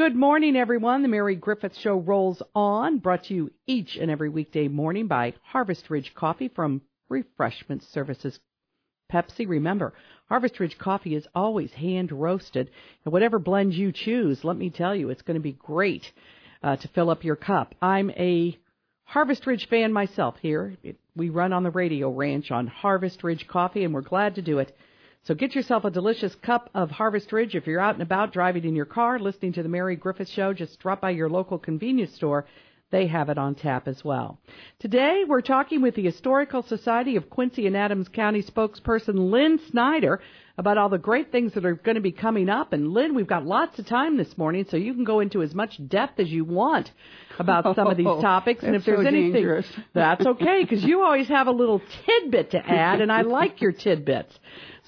Good morning, everyone. The Mary Griffith Show rolls on, brought to you each and every weekday morning by Harvest Ridge Coffee from Refreshment Services Pepsi. Remember, Harvest Ridge coffee is always hand roasted, and whatever blend you choose, let me tell you, it's going to be great uh, to fill up your cup. I'm a Harvest Ridge fan myself here. we run on the radio ranch on Harvest Ridge coffee, and we're glad to do it. So get yourself a delicious cup of Harvest Ridge. If you're out and about driving in your car, listening to the Mary Griffith Show, just drop by your local convenience store they have it on tap as well. Today, we're talking with the Historical Society of Quincy and Adams County spokesperson Lynn Snyder about all the great things that are going to be coming up. And Lynn, we've got lots of time this morning, so you can go into as much depth as you want about some of these oh, topics. and if there's so anything, dangerous. that's okay, because you always have a little tidbit to add, and I like your tidbits.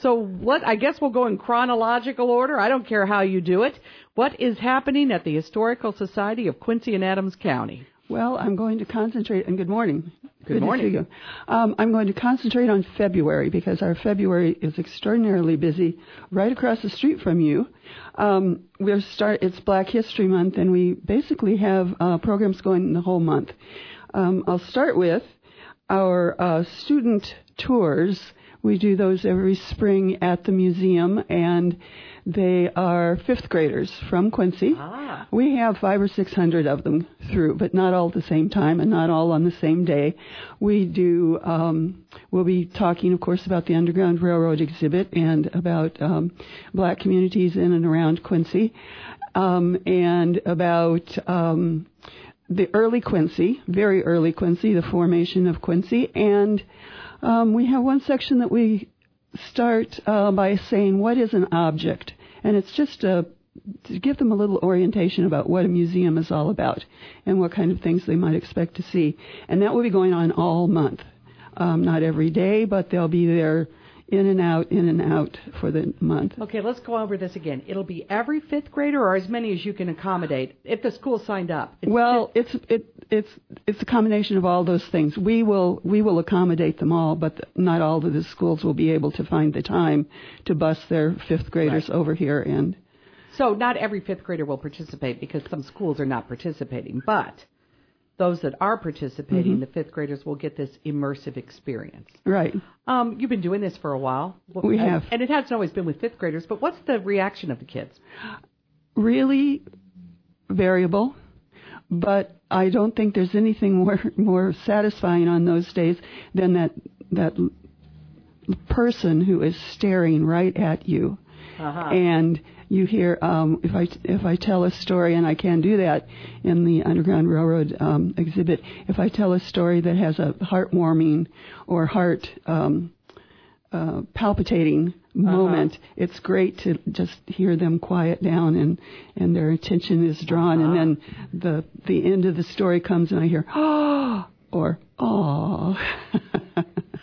So what, I guess we'll go in chronological order. I don't care how you do it. What is happening at the Historical Society of Quincy and Adams County? Well, I'm going to concentrate, and good morning. Good, good morning. Um, I'm going to concentrate on February because our February is extraordinarily busy right across the street from you. Um, we're start. It's Black History Month, and we basically have uh, programs going the whole month. Um, I'll start with our uh, student tours. We do those every spring at the museum, and they are fifth graders from Quincy. Ah. We have five or six hundred of them through, but not all at the same time and not all on the same day. We do. Um, we'll be talking, of course, about the Underground Railroad exhibit and about um, black communities in and around Quincy, um, and about. Um, the early Quincy, very early Quincy, the formation of Quincy, and um, we have one section that we start uh, by saying what is an object, and it's just a to give them a little orientation about what a museum is all about and what kind of things they might expect to see. And that will be going on all month. Um, not every day, but they'll be there in and out, in and out for the month. Okay, let's go over this again. It'll be every fifth grader, or as many as you can accommodate if the school signed up. It's well, it's it it's it's a combination of all those things. We will we will accommodate them all, but not all of the schools will be able to find the time to bus their fifth graders right. over here and. So not every fifth grader will participate because some schools are not participating, but those that are participating, mm-hmm. the fifth graders will get this immersive experience. Right. Um, you've been doing this for a while. We and, have. And it hasn't always been with fifth graders, but what's the reaction of the kids? Really variable, but I don't think there's anything more more satisfying on those days than that that person who is staring right at you. Uh-huh. And you hear um, if I if I tell a story, and I can do that in the Underground Railroad um, exhibit. If I tell a story that has a heartwarming or heart um, uh, palpitating uh-huh. moment, uh-huh. it's great to just hear them quiet down and and their attention is drawn, uh-huh. and then the the end of the story comes, and I hear oh or oh.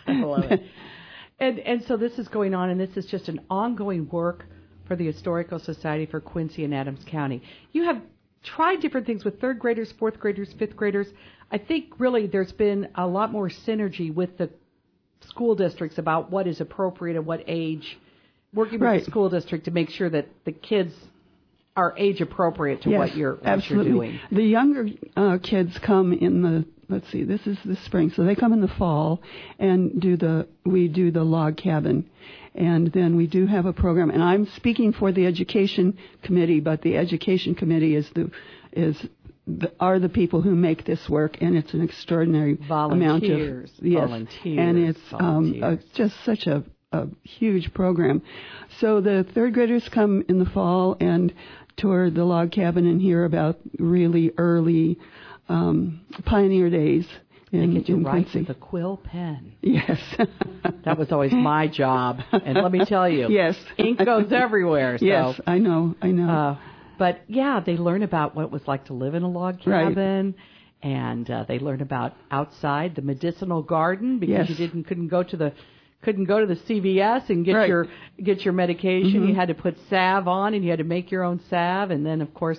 I love it. And and so this is going on, and this is just an ongoing work for the Historical Society for Quincy and Adams County. You have tried different things with third graders, fourth graders, fifth graders. I think really there's been a lot more synergy with the school districts about what is appropriate at what age, working with right. the school district to make sure that the kids are age appropriate to yes, what you're what absolutely. you're doing. The younger uh, kids come in the let's see, this is the spring, so they come in the fall and do the we do the log cabin, and then we do have a program. And I'm speaking for the education committee, but the education committee is the is the, are the people who make this work, and it's an extraordinary amount of yes, volunteers, and it's um, a, just such a a huge program. So the third graders come in the fall and tour the log cabin and hear about really early um, pioneer days in, they get you in right Quincy. with a quill pen. Yes. that was always my job. And let me tell you, yes. ink goes everywhere. So. Yes, I know, I know. Uh, but yeah, they learn about what it was like to live in a log cabin. Right. And uh, they learn about outside the medicinal garden because yes. you didn't couldn't go to the couldn't go to the CVS and get right. your get your medication. Mm-hmm. You had to put salve on, and you had to make your own salve. And then, of course,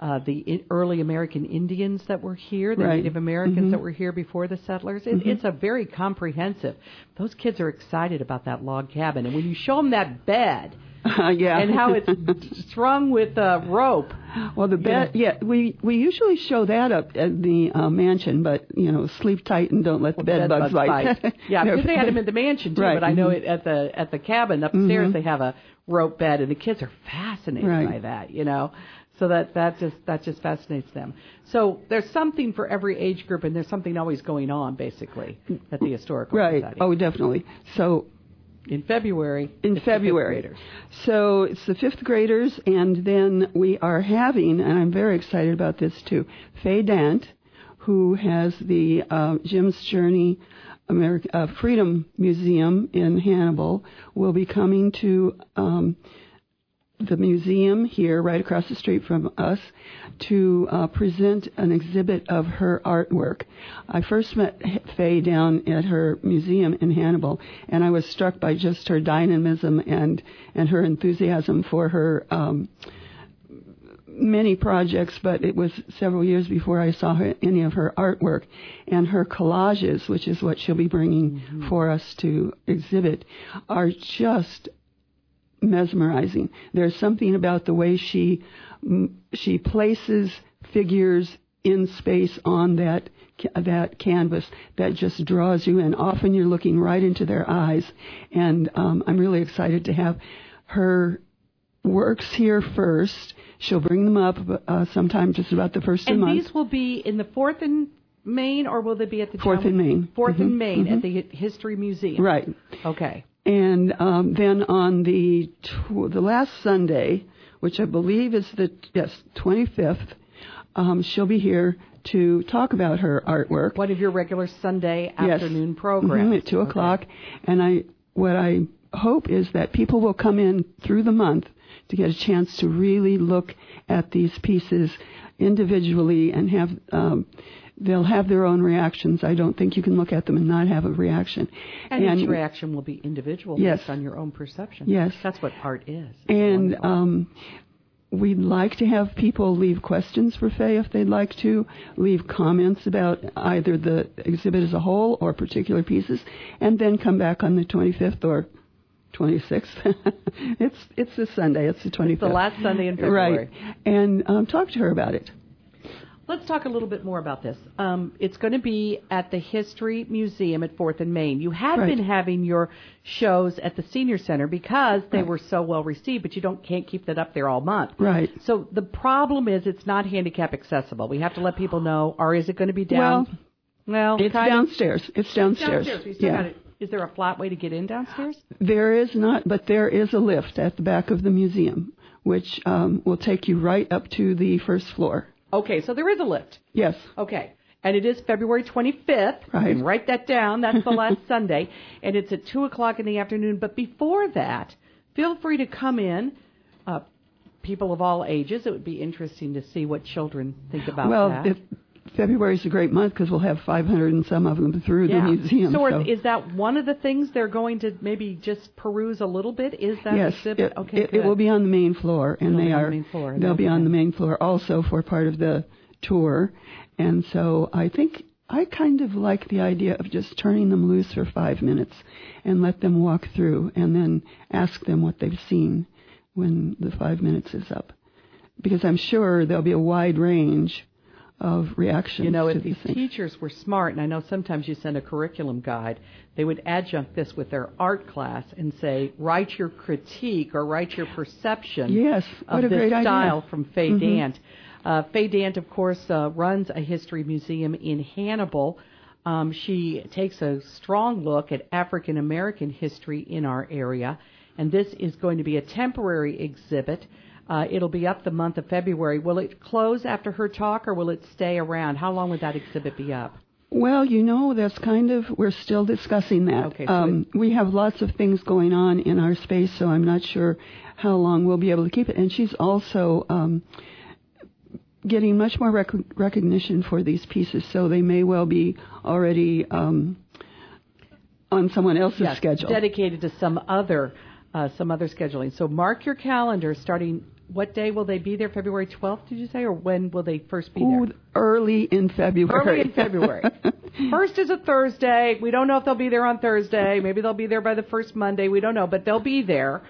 uh, the early American Indians that were here, the right. Native Americans mm-hmm. that were here before the settlers. It, mm-hmm. It's a very comprehensive. Those kids are excited about that log cabin, and when you show them that bed Uh, yeah. and how it's strung with a rope. Well, the bed, yeah, we we usually show that up at the uh, mansion, but you know, sleep tight and don't let the bed, bugs bite. yeah, No, because they had them in the mansion too. Right, But I know mhm. it at the at the cabin upstairs Mhm. they have a rope bed, and the kids are fascinated Right. by that. You know, so that that just that just fascinates them. So there's something for every age group, and there's something always going on basically at the historical Right. society. Oh, definitely. So in February. in it's the fifth February. So it's the fifth graders, and then we are having, and I'm very excited about this too, Faye Dant, who has the uh, Jim's Journey America, uh, Freedom Museum in Hannibal, will be coming to um, the museum here, right across the street from us, to uh, present an exhibit of her artwork. I first met Faye down at her museum in Hannibal, and I was struck by just her dynamism and and her enthusiasm for her. Um, many projects, but it was several years before I saw her, any of her artwork. And her collages, which is what she'll be bringing for us to exhibit, are just mesmerizing. There's something about the way she she places figures in space on that that canvas that just draws you in. Often you're looking right into their eyes, and um, I'm really excited to have her works here first. She'll bring them up uh, sometime just about the first of the And month. these will be in the fourth and Maine, or will they be at the Fourth John- and Main. 4th Mhm, and Main at the History Museum. Right. Okay. And um, then on the tw- the last Sunday, which I believe is the yes 25th, um, she'll be here to talk about her artwork. One of your regular Sunday Yes. afternoon Mhm, programs at two Okay. o'clock. And I what I hope is that people will come in through the month to get a chance to really look at these pieces individually and have. Um, They'll have their own reactions. I don't think you can look at them and not have a reaction. And, each reaction will be individual Yes. based on your own perception. Yes. That's what art is. And um, we'd like to have people leave questions for Faye if they'd like to, leave comments about either the exhibit as a whole or particular pieces, and then come back on the 25th or 26th. it's it's this Sunday. It's the 25th. the last Sunday in February. Right, and um, talk to her about it. Let's talk a little bit more about this. Um, it's going to be at the History Museum at Fourth and Main. You had Right. been having your shows at the Senior Center because they Right. were so well received, but you don't can't keep that up there all month. Right. So the problem is it's not handicap accessible. We have to let people know, or is it going to be down? Well, well, It's downstairs. It's downstairs. downstairs. We still yeah. got it. Is there a flat way to get in downstairs? There is not, but there is a lift at the back of the museum, which um, will take you right up to the first floor. Okay, so there is a lift. Yes. Okay. And it is February 25th. Right. Write that down. That's the last Sunday. And it's at 2 o'clock in the afternoon. But before that, feel free to come in. Uh, people of all ages. It would be interesting to see what children think about well, that. If is a great month because we'll have 500 and some of them through yeah. the museum. So, are- so. is that one of the things they're going to maybe just peruse a little bit? Is that yes, exhibit? it, okay, it, it will be on the main floor, and It'll they on the are floor, they'll be on the main floor also for part of the tour. And so I think I kind of like the idea of just turning them loose for five minutes and let them walk through, and then ask them what they've seen when the five minutes is up, because I'm sure there'll be a wide range of reactions. You know, if these teachers were smart, and I know sometimes you send a curriculum guide, they would adjunct this with their art class and say, write your critique or write your perception Yes, what of a this great style idea. from Faye Mhm. Dant. Uh, Faye Dant, of course, uh, runs a history museum in Hannibal. Um, she takes a strong look at African American history in our area, and this is going to be a temporary exhibit. Uh, it'll be up the month of February. Will it close after her talk, or will it stay around? How long would that exhibit be up? Well, you know, that's kind of, we're still discussing that. Okay, so um, we have lots of things going on in our space, so I'm not sure how long we'll be able to keep it. And she's also um, getting much more rec- recognition for these pieces, so they may well be already um, on someone else's Yes, schedule. dedicated to some other uh, some other scheduling. So mark your calendar. Starting what day will they be there? February 12th, did you say, or when will they first be there? Ooh, early in February. Early in February. first is a Thursday. We don't know if they'll be there on Thursday. Maybe they'll be there by the first Monday. We don't know, but they'll be there.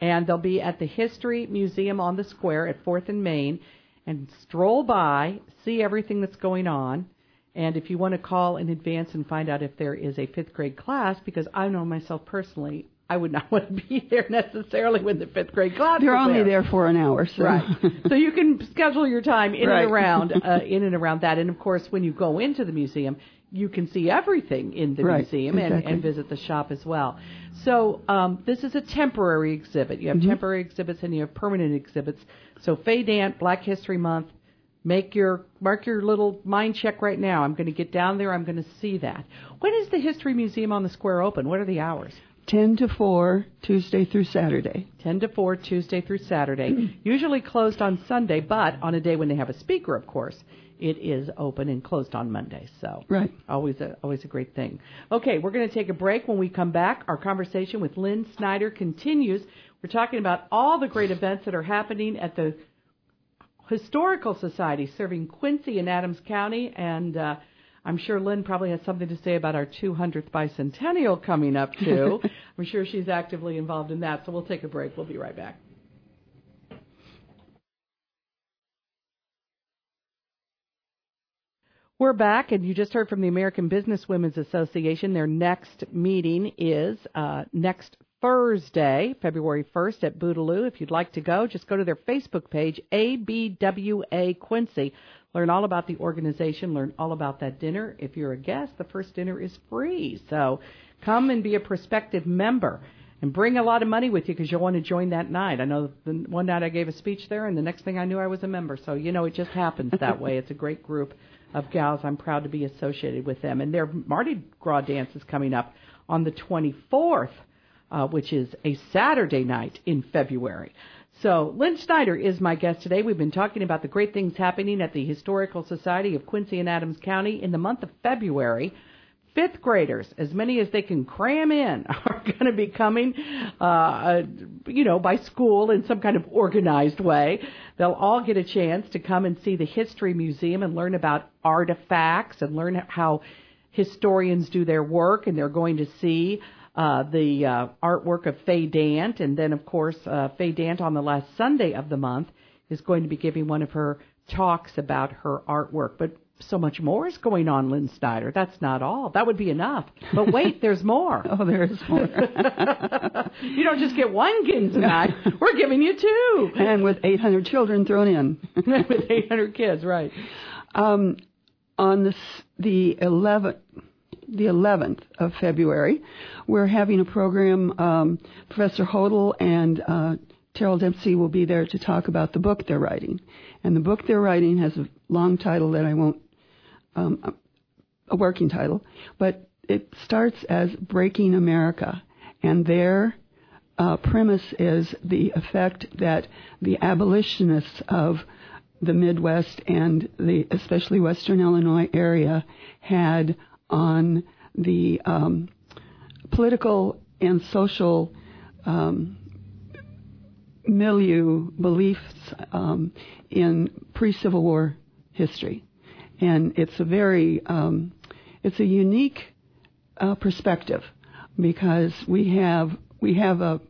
and they'll be at the History Museum on the Square at 4th and Main. And stroll by, see everything that's going on. And if you want to call in advance and find out if there is a fifth grade class, because I know myself personally, I would not want to be there necessarily when the fifth grade class. They're only there. there for an hour, so. right? so you can schedule your time in Right. and around, uh, in and around that. And of course, when you go into the museum, you can see everything in the Right, museum and, exactly. and visit the shop as well. So um, this is a temporary exhibit. You have Mm-hmm. temporary exhibits and you have permanent exhibits. So Faye Dant, Black History Month. Make your mark your little mind check right now. I'm going to get down there. I'm going to see that. When is the History Museum on the Square open? What are the hours? 10 to 4, Tuesday through Saturday. 10 to 4, Tuesday through Saturday. Usually closed on Sunday, but on a day when they have a speaker, of course, it is open and closed on Monday. So Right. always a always a great thing. Okay, we're going to take a break. When we come back, our conversation with Lynn Snyder continues. We're talking about all the great events that are happening at the Historical Society serving Quincy and Adams County, and uh, I'm sure Lynn probably has something to say about our 200th bicentennial coming up too. I'm sure she's actively involved in that. So we'll take a break. We'll be right back. We're back, and you just heard from the American Business Women's Association. Their next meeting is uh, next Thursday, February 1st at Bootaloo. If you'd like to go, just go to their Facebook page, ABWA Quincy. Learn all about the organization, learn all about that dinner. If you're a guest, the first dinner is free. So come and be a prospective member. And bring a lot of money with you because you'll want to join that night. I know the one night I gave a speech there, and the next thing I knew, I was a member. So you know, it just happens that way. It's a great group of gals. I'm proud to be associated with them. And their Mardi Gras dance is coming up on the 24th, uh, which is a Saturday night in February. So Lynn Snyder is my guest today. We've been talking about the great things happening at the Historical Society of Quincy and Adams County in the month of February. Fifth graders, as many as they can cram in, are going to be coming, uh, uh, you know, by school in some kind of organized way. They'll all get a chance to come and see the History Museum and learn about artifacts and learn how historians do their work. And they're going to see uh, the uh, artwork of Faye Dant. And then, of course, uh, Faye Dant on the last Sunday of the month is going to be giving one of her talks about her artwork. But so much more is going on, Lynn Snyder. That's not all. That would be enough. But wait, there's more. Oh, there is more. you don't just get one Ginsu knife. We're giving you two. and with 800 children thrown in. With 800 kids, right. Um, on the, the 11th, the 11th of February, we're having a program. Um, Professor Hodel and uh, Terrell Dempsey will be there to talk about the book they're writing. And the book they're writing has a long title that I won't, um, a working title, but it starts as Breaking America. And their uh, premise is the effect that the abolitionists of the Midwest and the especially Western Illinois area had on the um, political and social um, milieu beliefs um, in pre-Civil War history, and it's a very um, it's a unique uh, perspective because we have we have a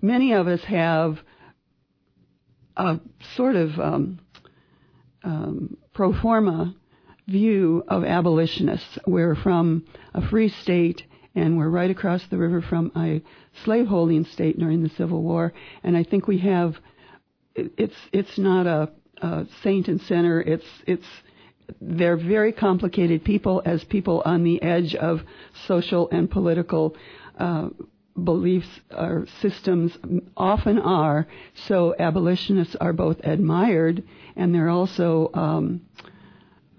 many of us have a sort of um, um, pro forma view of abolitionists. We're from a free state and we're right across the river from a slaveholding state during the Civil War. And I think we have it's it's not a, a saint and sinner. It's it's they're very complicated people as people on the edge of social and political uh, beliefs or systems often are. So abolitionists are both admired and they're also um,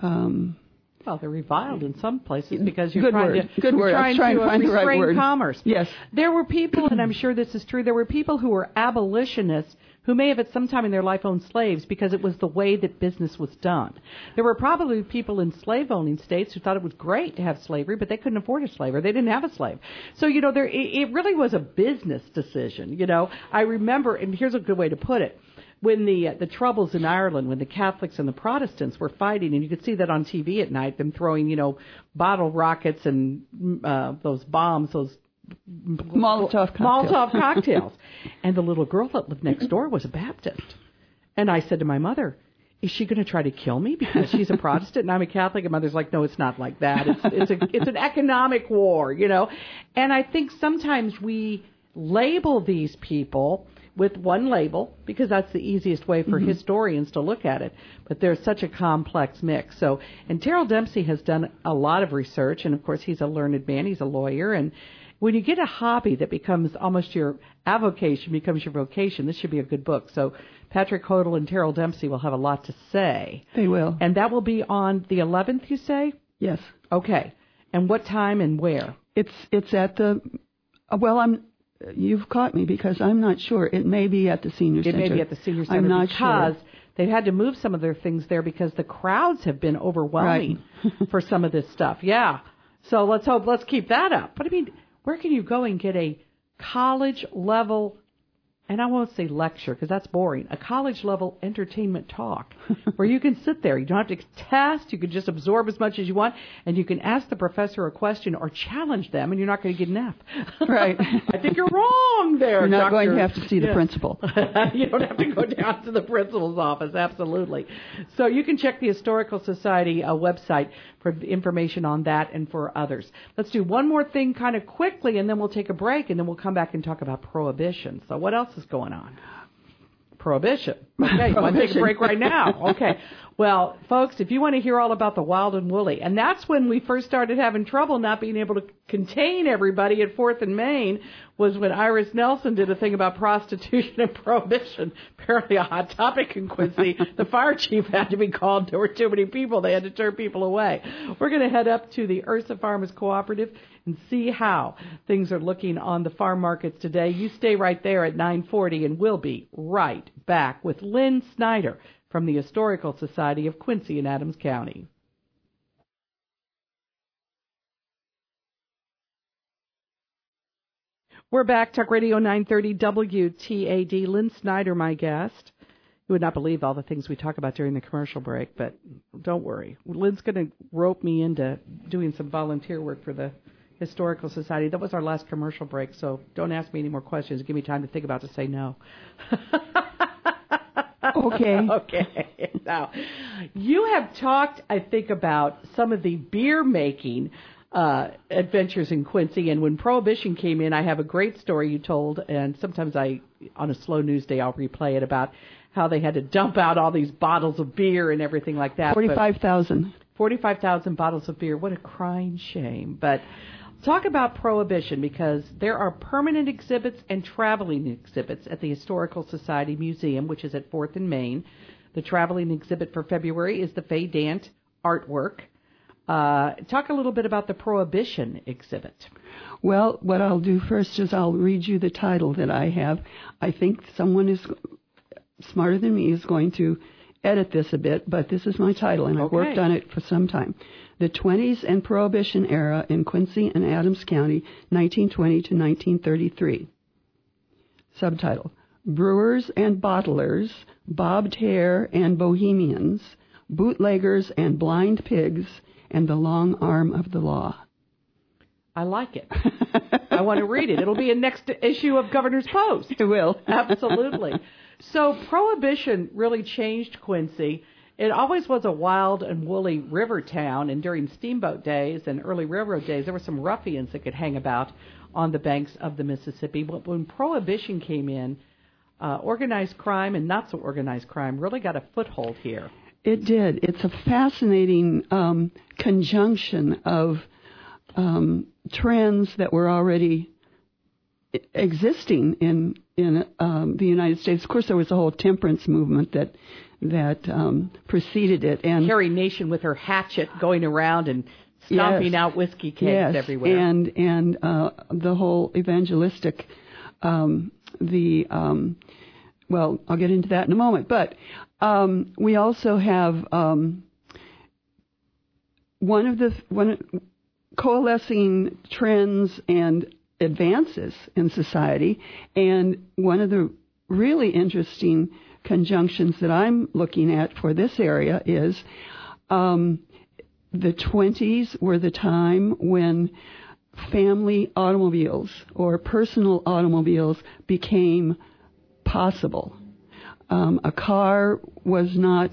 um, Well, they're reviled in some places because you're Good trying word. to Good word. Trying, trying to uh, find the right restrain word. commerce. Yes. There were people, and I'm sure this is true. There were people who were abolitionists who may have at some time in their life owned slaves because it was the way that business was done. There were probably people in slave owning states who thought it was great to have slavery, but they couldn't afford a slave or they didn't have a slave. So, you know, there, it, it really was a business decision. You know, I remember, and here's a good way to put it. When the uh, the troubles in Ireland, when the Catholics and the Protestants were fighting, and you could see that on TV at night, them throwing you know bottle rockets and mm, uh, those bombs, those Molotov cocktails. Molotov cocktails. and the little girl that lived next door was a Baptist. And I said to my mother, is she going to try to kill me because she's a Protestant and I'm a Catholic? And mother's like, no, it's not like that. It's, it's a, it's an economic war, you know? And I think sometimes we label these people with one label because that's the easiest way for mm-hmm. historians to look at it. But there's such a complex mix. So, and Terrell Dempsey has done a lot of research, and of course he's a learned man. He's a lawyer, and when you get a hobby that becomes almost your avocation, becomes your vocation, this should be a good book. So Patrick Hodel and Terrell Dempsey will have a lot to say. They will. And that will be on the 11th, you say? Yes. Okay. And what time and where? It's it's at the well, I'm you've caught me because I'm not sure. It may be at the senior it center. It may be at the senior center I'm not because sure. they've had to move some of their things there because the crowds have been overwhelming right. for some of this stuff. Yeah. So let's hope let's keep that up. But I mean, where can you go and get a college level and I won't say lecture because that's boring, a college level entertainment talk where you can sit there. You don't have to test. You can just absorb as much as you want and you can ask the professor a question or challenge them and you're not going to get an F. Right. I think you're wrong there, You're not doctor. going to have to see the yeah. principal. you don't have to go down to the principal's office, absolutely. So you can check the Historical Society uh, website for information on that and for others. Let's do one more thing kind of quickly and then we'll take a break and then we'll come back and talk about prohibition. So what else is going on? Prohibition. Okay, you want to take a break right now? Okay. Well, folks, if you want to hear all about the wild and woolly, and that's when we first started having trouble not being able to contain everybody at Fourth and Main, was when Iris Nelson did a thing about prostitution and prohibition. Apparently, a hot topic in Quincy. the fire chief had to be called. There were too many people. They had to turn people away. We're going to head up to the Ursa Farmers Cooperative and see how things are looking on the farm markets today. You stay right there at 940, and we'll be right back with Lynn Snyder from the Historical Society of Quincy and Adams County. We're back, Talk Radio 930 WTAD. Lynn Snyder, my guest. You would not believe all the things we talk about during the commercial break, but don't worry. Lynn's going to rope me into doing some volunteer work for the Historical Society. That was our last commercial break, so don't ask me any more questions. Give me time to think about to say no. okay. okay. Now, you have talked, I think, about some of the beer making uh, adventures in Quincy. And when Prohibition came in, I have a great story you told, and sometimes I, on a slow news day, I'll replay it about how they had to dump out all these bottles of beer and everything like that. Forty-five thousand. Forty-five thousand bottles of beer. What a crying shame. But talk about Prohibition because there are permanent exhibits and traveling exhibits at the Historical Society Museum, which is at Fourth and Main. The traveling exhibit for February is the Faye Dant artwork. Uh, talk a little bit about the Prohibition exhibit. Well, what I'll do first is I'll read you the title that I have. I think someone is smarter than me is going to edit this a bit, but this is my title, and I've worked on it for some time. The 20s and Prohibition Era in Quincy and Adams County, 1920 to 1933. Subtitle Brewers and Bottlers, Bobbed Hair and Bohemians, Bootleggers and Blind Pigs, and the long arm of the law. I like it. I want to read it. It'll be a next issue of Governor's Post. It will. Absolutely. So prohibition really changed Quincy. It always was a wild and woolly river town, and during steamboat days and early railroad days, there were some ruffians that could hang about on the banks of the Mississippi. But when prohibition came in, uh, organized crime and not so organized crime really got a foothold here. It did. It's a fascinating um, conjunction of um, trends that were already existing in in um, the United States. Of course, there was a whole temperance movement that that um, preceded it, and Carrie Nation with her hatchet going around and stomping yes, out whiskey kegs yes, everywhere, and and uh, the whole evangelistic, um, the um, well, I'll get into that in a moment, but um, we also have um, one of the one coalescing trends and advances in society, and one of the really interesting conjunctions that I'm looking at for this area is um, the 20s were the time when family automobiles or personal automobiles became possible. Um, a car was not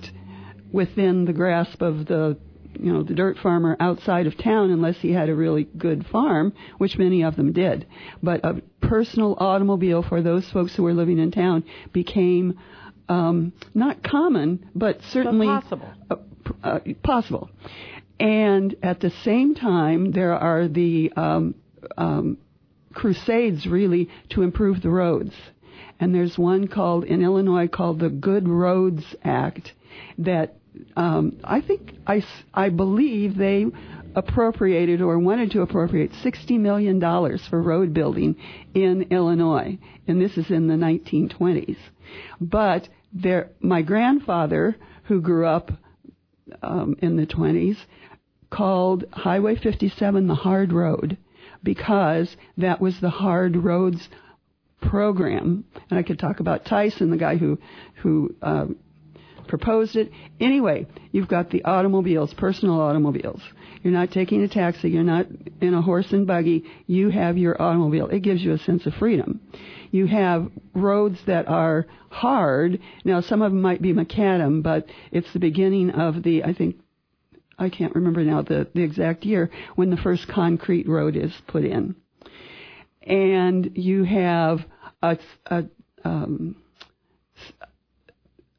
within the grasp of the you know the dirt farmer outside of town unless he had a really good farm, which many of them did. But a personal automobile for those folks who were living in town became um, not common, but certainly but possible. Uh, uh, possible. And at the same time, there are the um, um, crusades really to improve the roads. And there's one called in Illinois called the Good Roads Act that um, I think I, I believe they appropriated or wanted to appropriate $60 million for road building in Illinois. And this is in the 1920s. But there, my grandfather, who grew up um, in the 20s, called Highway 57 the hard road because that was the hard roads program. And I could talk about Tyson, the guy who who uh, proposed it. Anyway, you've got the automobiles, personal automobiles. You're not taking a taxi. You're not in a horse and buggy. You have your automobile. It gives you a sense of freedom. You have roads that are hard. Now, some of them might be macadam, but it's the beginning of the, I think, I can't remember now the, the exact year when the first concrete road is put in. And you have a, a, um,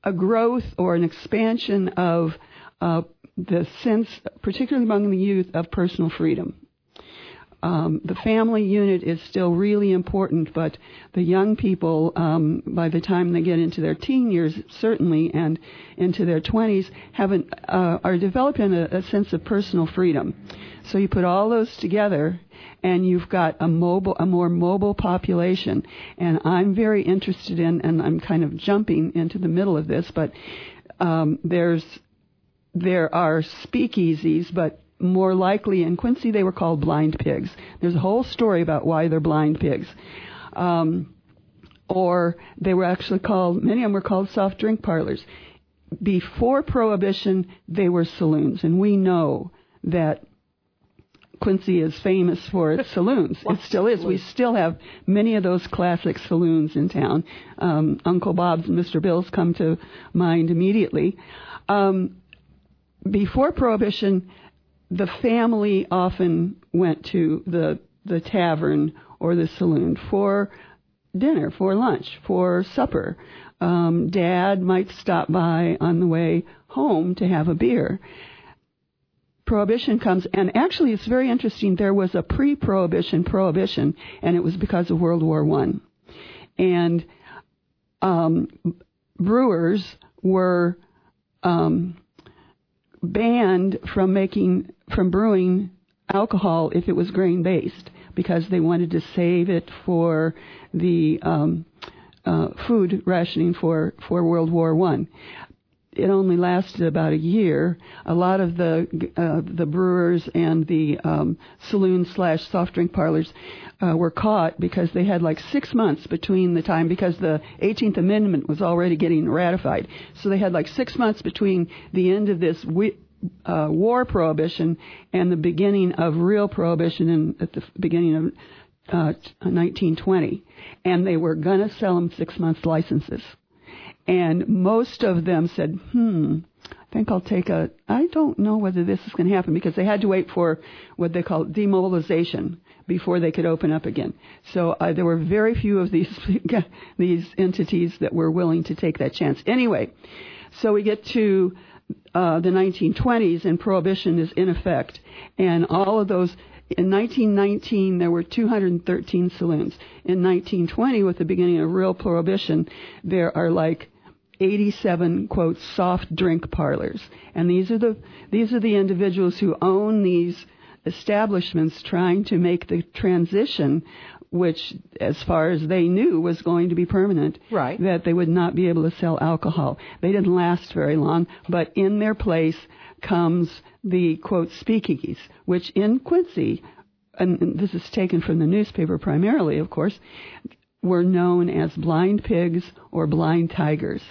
a growth or an expansion of uh, the sense, particularly among the youth, of personal freedom. Um, the family unit is still really important, but the young people, um, by the time they get into their teen years, certainly, and into their 20s, have an, uh, are developing a, a sense of personal freedom. So you put all those together, and you've got a mobile, a more mobile population. And I'm very interested in, and I'm kind of jumping into the middle of this, but um, there's there are speakeasies, but more likely in Quincy they were called blind pigs. There's a whole story about why they're blind pigs. Um, or they were actually called, many of them were called soft drink parlors. Before Prohibition, they were saloons, and we know that Quincy is famous for its saloons. It still is. We still have many of those classic saloons in town. Um, Uncle Bob's and Mr. Bill's come to mind immediately. Um, before Prohibition, the family often went to the the tavern or the saloon for dinner, for lunch, for supper. Um, Dad might stop by on the way home to have a beer. Prohibition comes, and actually, it's very interesting. There was a pre-prohibition prohibition, and it was because of World War One, and um, brewers were um, banned from making from brewing alcohol if it was grain based because they wanted to save it for the um, uh, food rationing for for World War One. It only lasted about a year. A lot of the uh, the brewers and the um, saloon slash soft drink parlors uh, were caught because they had like six months between the time because the 18th Amendment was already getting ratified. So they had like six months between the end of this wi- uh, war prohibition and the beginning of real prohibition in, at the beginning of uh, 1920, and they were to sell them six months licenses. And most of them said, "Hmm, I think I'll take a. I don't know whether this is going to happen because they had to wait for what they call demobilization before they could open up again. So uh, there were very few of these these entities that were willing to take that chance. Anyway, so we get to uh, the 1920s and prohibition is in effect, and all of those. In 1919, there were 213 saloons. In 1920, with the beginning of real prohibition, there are like 87 quote soft drink parlors, and these are the these are the individuals who own these establishments trying to make the transition which, as far as they knew, was going to be permanent. Right. That they would not be able to sell alcohol. They didn't last very long, but in their place comes the quote speakeasies, which in Quincy, and this is taken from the newspaper primarily, of course, were known as blind pigs or blind tigers.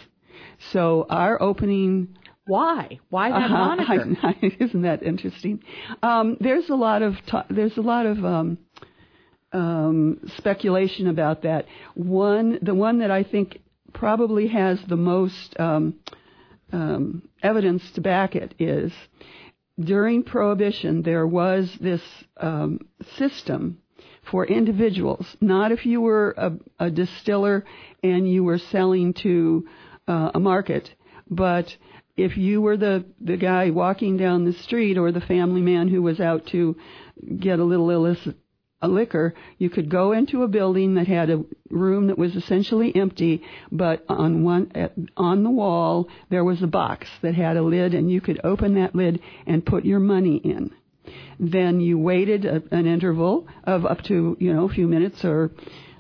So our opening Why? Why that Uh-huh. moniker? I- I- isn't that interesting? Um, there's a lot of ta- there's a lot of um, um, speculation about that. One, the one that I think probably has the most um, um, evidence to back it is during Prohibition there was this um, system for individuals, not if you were a, a distiller and you were selling to uh, a market, but if you were the the guy walking down the street or the family man who was out to get a little illicit a liquor, you could go into a building that had a room that was essentially empty, but on one on the wall there was a box that had a lid, and you could open that lid and put your money in. Then you waited a, an interval of up to you know a few minutes or.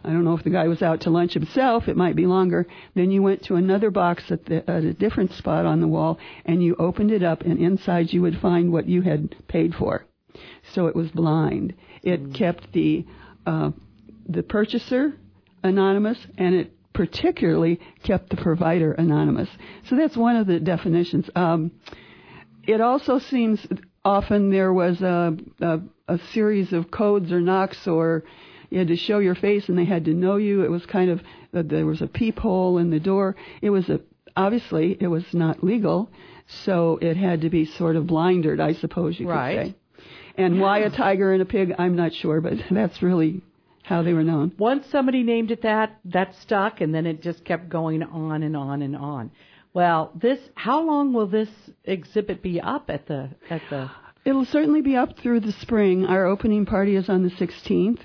I don't know if the guy was out to lunch himself. It might be longer. Then you went to another box at, the, at a different spot on the wall, and you opened it up, and inside you would find what you had paid for. So it was blind. It kept the uh, the purchaser anonymous, and it particularly kept the provider anonymous. So that's one of the definitions. Um, it also seems often there was a, a, a series of codes or knocks or you had to show your face and they had to know you. It was kind of uh, there was a peephole in the door. It was a obviously it was not legal, so it had to be sort of blindered, I suppose you Right. could say. And why a tiger and a pig, I'm not sure, but that's really how they were known. Once somebody named it that, that stuck, and then it just kept going on and on and on. Well, this, how long will this exhibit be up at the, at the, It'll certainly be up through the spring. Our opening party is on the 16th.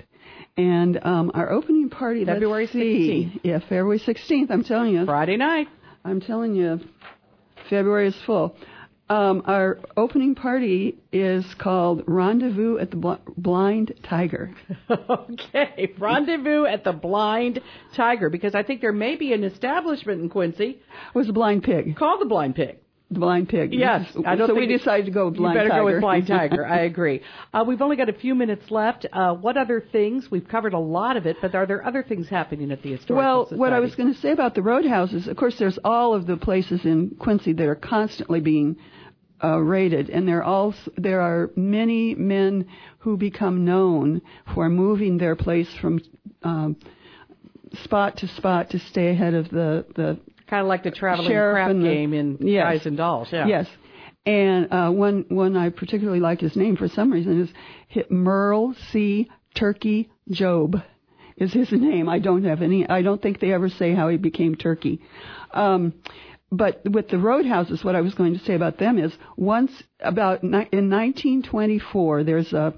And um, our opening party, February see. 16th. Yeah, February 16th. I'm telling you. Friday night? I'm telling you, February is full. Um, our opening party is called Rendezvous at the Bl- Blind Tiger. okay, rendezvous at the Blind Tiger, because I think there may be an establishment in Quincy It was a blind pig. called the Blind Pig. The blind pig. Yes, I don't so we decided to go blind you better tiger. go with Blind Tiger. I agree. Uh, we've only got a few minutes left. Uh, what other things? We've covered a lot of it, but are there other things happening at the historical Well, society? what I was going to say about the roadhouses, of course, there's all of the places in Quincy that are constantly being uh, raided, and there all there are many men who become known for moving their place from um, spot to spot to stay ahead of the the kind of like the traveling Sheriff crap and the- game in Yes. Guys and Dolls. Yeah. Yes. And uh, one one I particularly like his name for some reason is Hi- Merle C. Turkey Job is his name. I don't have any. I don't think they ever say how he became Turkey. Um, but with the roadhouses, what I was going to say about them is once about ni- in 1924, there's a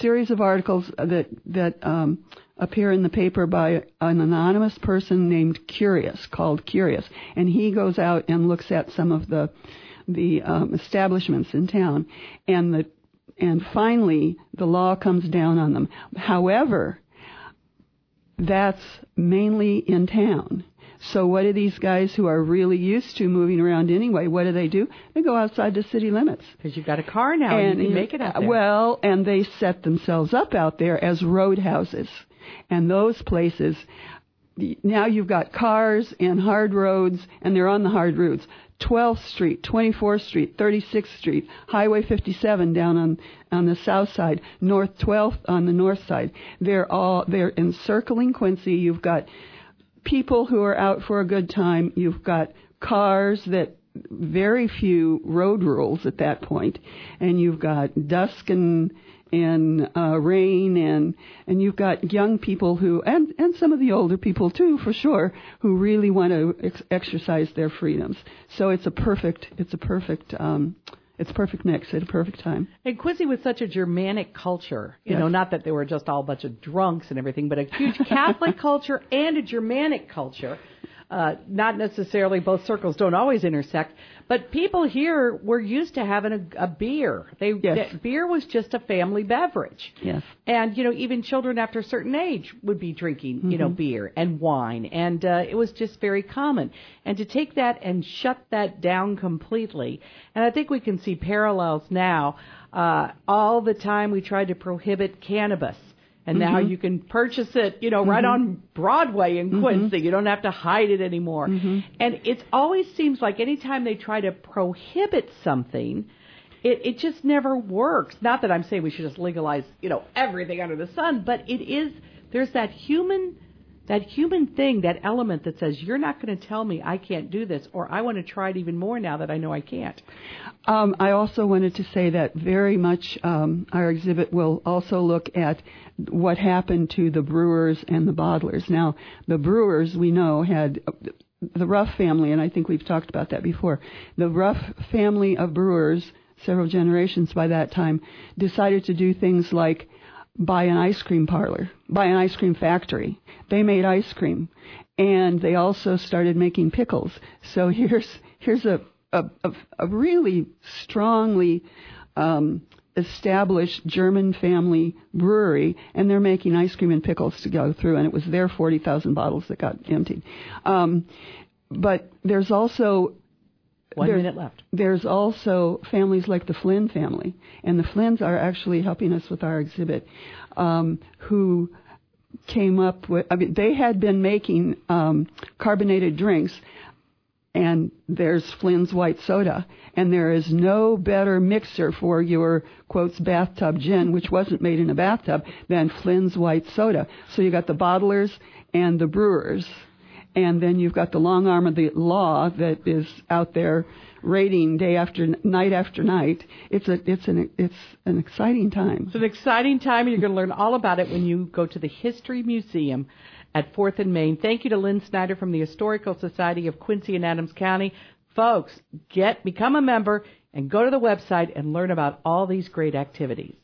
series of articles that that um, appear in the paper by an anonymous person named Curious, called Curious, and he goes out and looks at some of the the um, establishments in town, and the and finally the law comes down on them. However, that's mainly in town. So what do these guys who are really used to moving around anyway? What do they do? They go outside the city limits. Because you've got a car now and, you can make it out there. Well, and they set themselves up out there as roadhouses, and those places. Now you've got cars and hard roads, and they're on the hard routes. 12th Street, 24th Street, 36th Street, Highway 57 down on on the south side, North 12th on the north side. They're all they're encircling Quincy. You've got people who are out for a good time. You've got cars that very few road rules at that point, and you've got dusk and and uh, rain and and you've got young people who and and some of the older people too for sure who really want to ex- exercise their freedoms. So it's a perfect it's a perfect um, it's perfect mix at a perfect time. And Quincy was such a Germanic culture, you Yes. know, not that they were just all a bunch of drunks and everything, but a huge Catholic culture and a Germanic culture. Uh, not necessarily both circles don't always intersect, but people here were used to having a, a beer. They Yes. that beer was just a family beverage. Yes. And you know, even children after a certain age would be drinking, you know, beer and wine, and uh, it was just very common. And to take that and shut that down completely, and I think we can see parallels now. Uh, all the time we tried to prohibit cannabis, and now mm-hmm. you can purchase it, you know, right mm-hmm. on Broadway in mm-hmm. Quincy. You don't have to hide it anymore. And it always seems like anytime they try to prohibit something, it, it just never works. Not that I'm saying we should just legalize, you know, everything under the sun, but it is there's that human that human thing, that element that says you're not going to tell me I can't do this, or I want to try it even more now that I know I can't. Um, I also wanted to say that very much um, our exhibit will also look at what happened to the brewers and the bottlers. Now, the brewers we know had the Ruff family, and I think we've talked about that before. The Ruff family of brewers, several generations by that time, decided to do things like buy an ice cream parlor, buy an ice cream factory. They made ice cream, and they also started making pickles. So here's here's a a, a, a really strongly um, established German family brewery, and they're making ice cream and pickles to go through, and it was their 40,000 bottles that got emptied. Um, but there's also One there- minute left. there's also families like the Flynn family, and the Flynns are actually helping us with our exhibit, um, who came up with. I mean, they had been making um, carbonated drinks, and there's Flynn's white soda, and there is no better mixer for your quotes bathtub gin, which wasn't made in a bathtub, than Flynn's white soda. So you got the bottlers and the brewers and then you've got the long arm of the law that is out there raiding day after night after night. It's a it's an it's an exciting time. It's an exciting time, and you're going to learn all about it when you go to the History Museum at 4th and Main. Thank you to Lynn Snyder from the Historical Society of Quincy and Adams County. Folks, get become a member and go to the website and learn about all these great activities.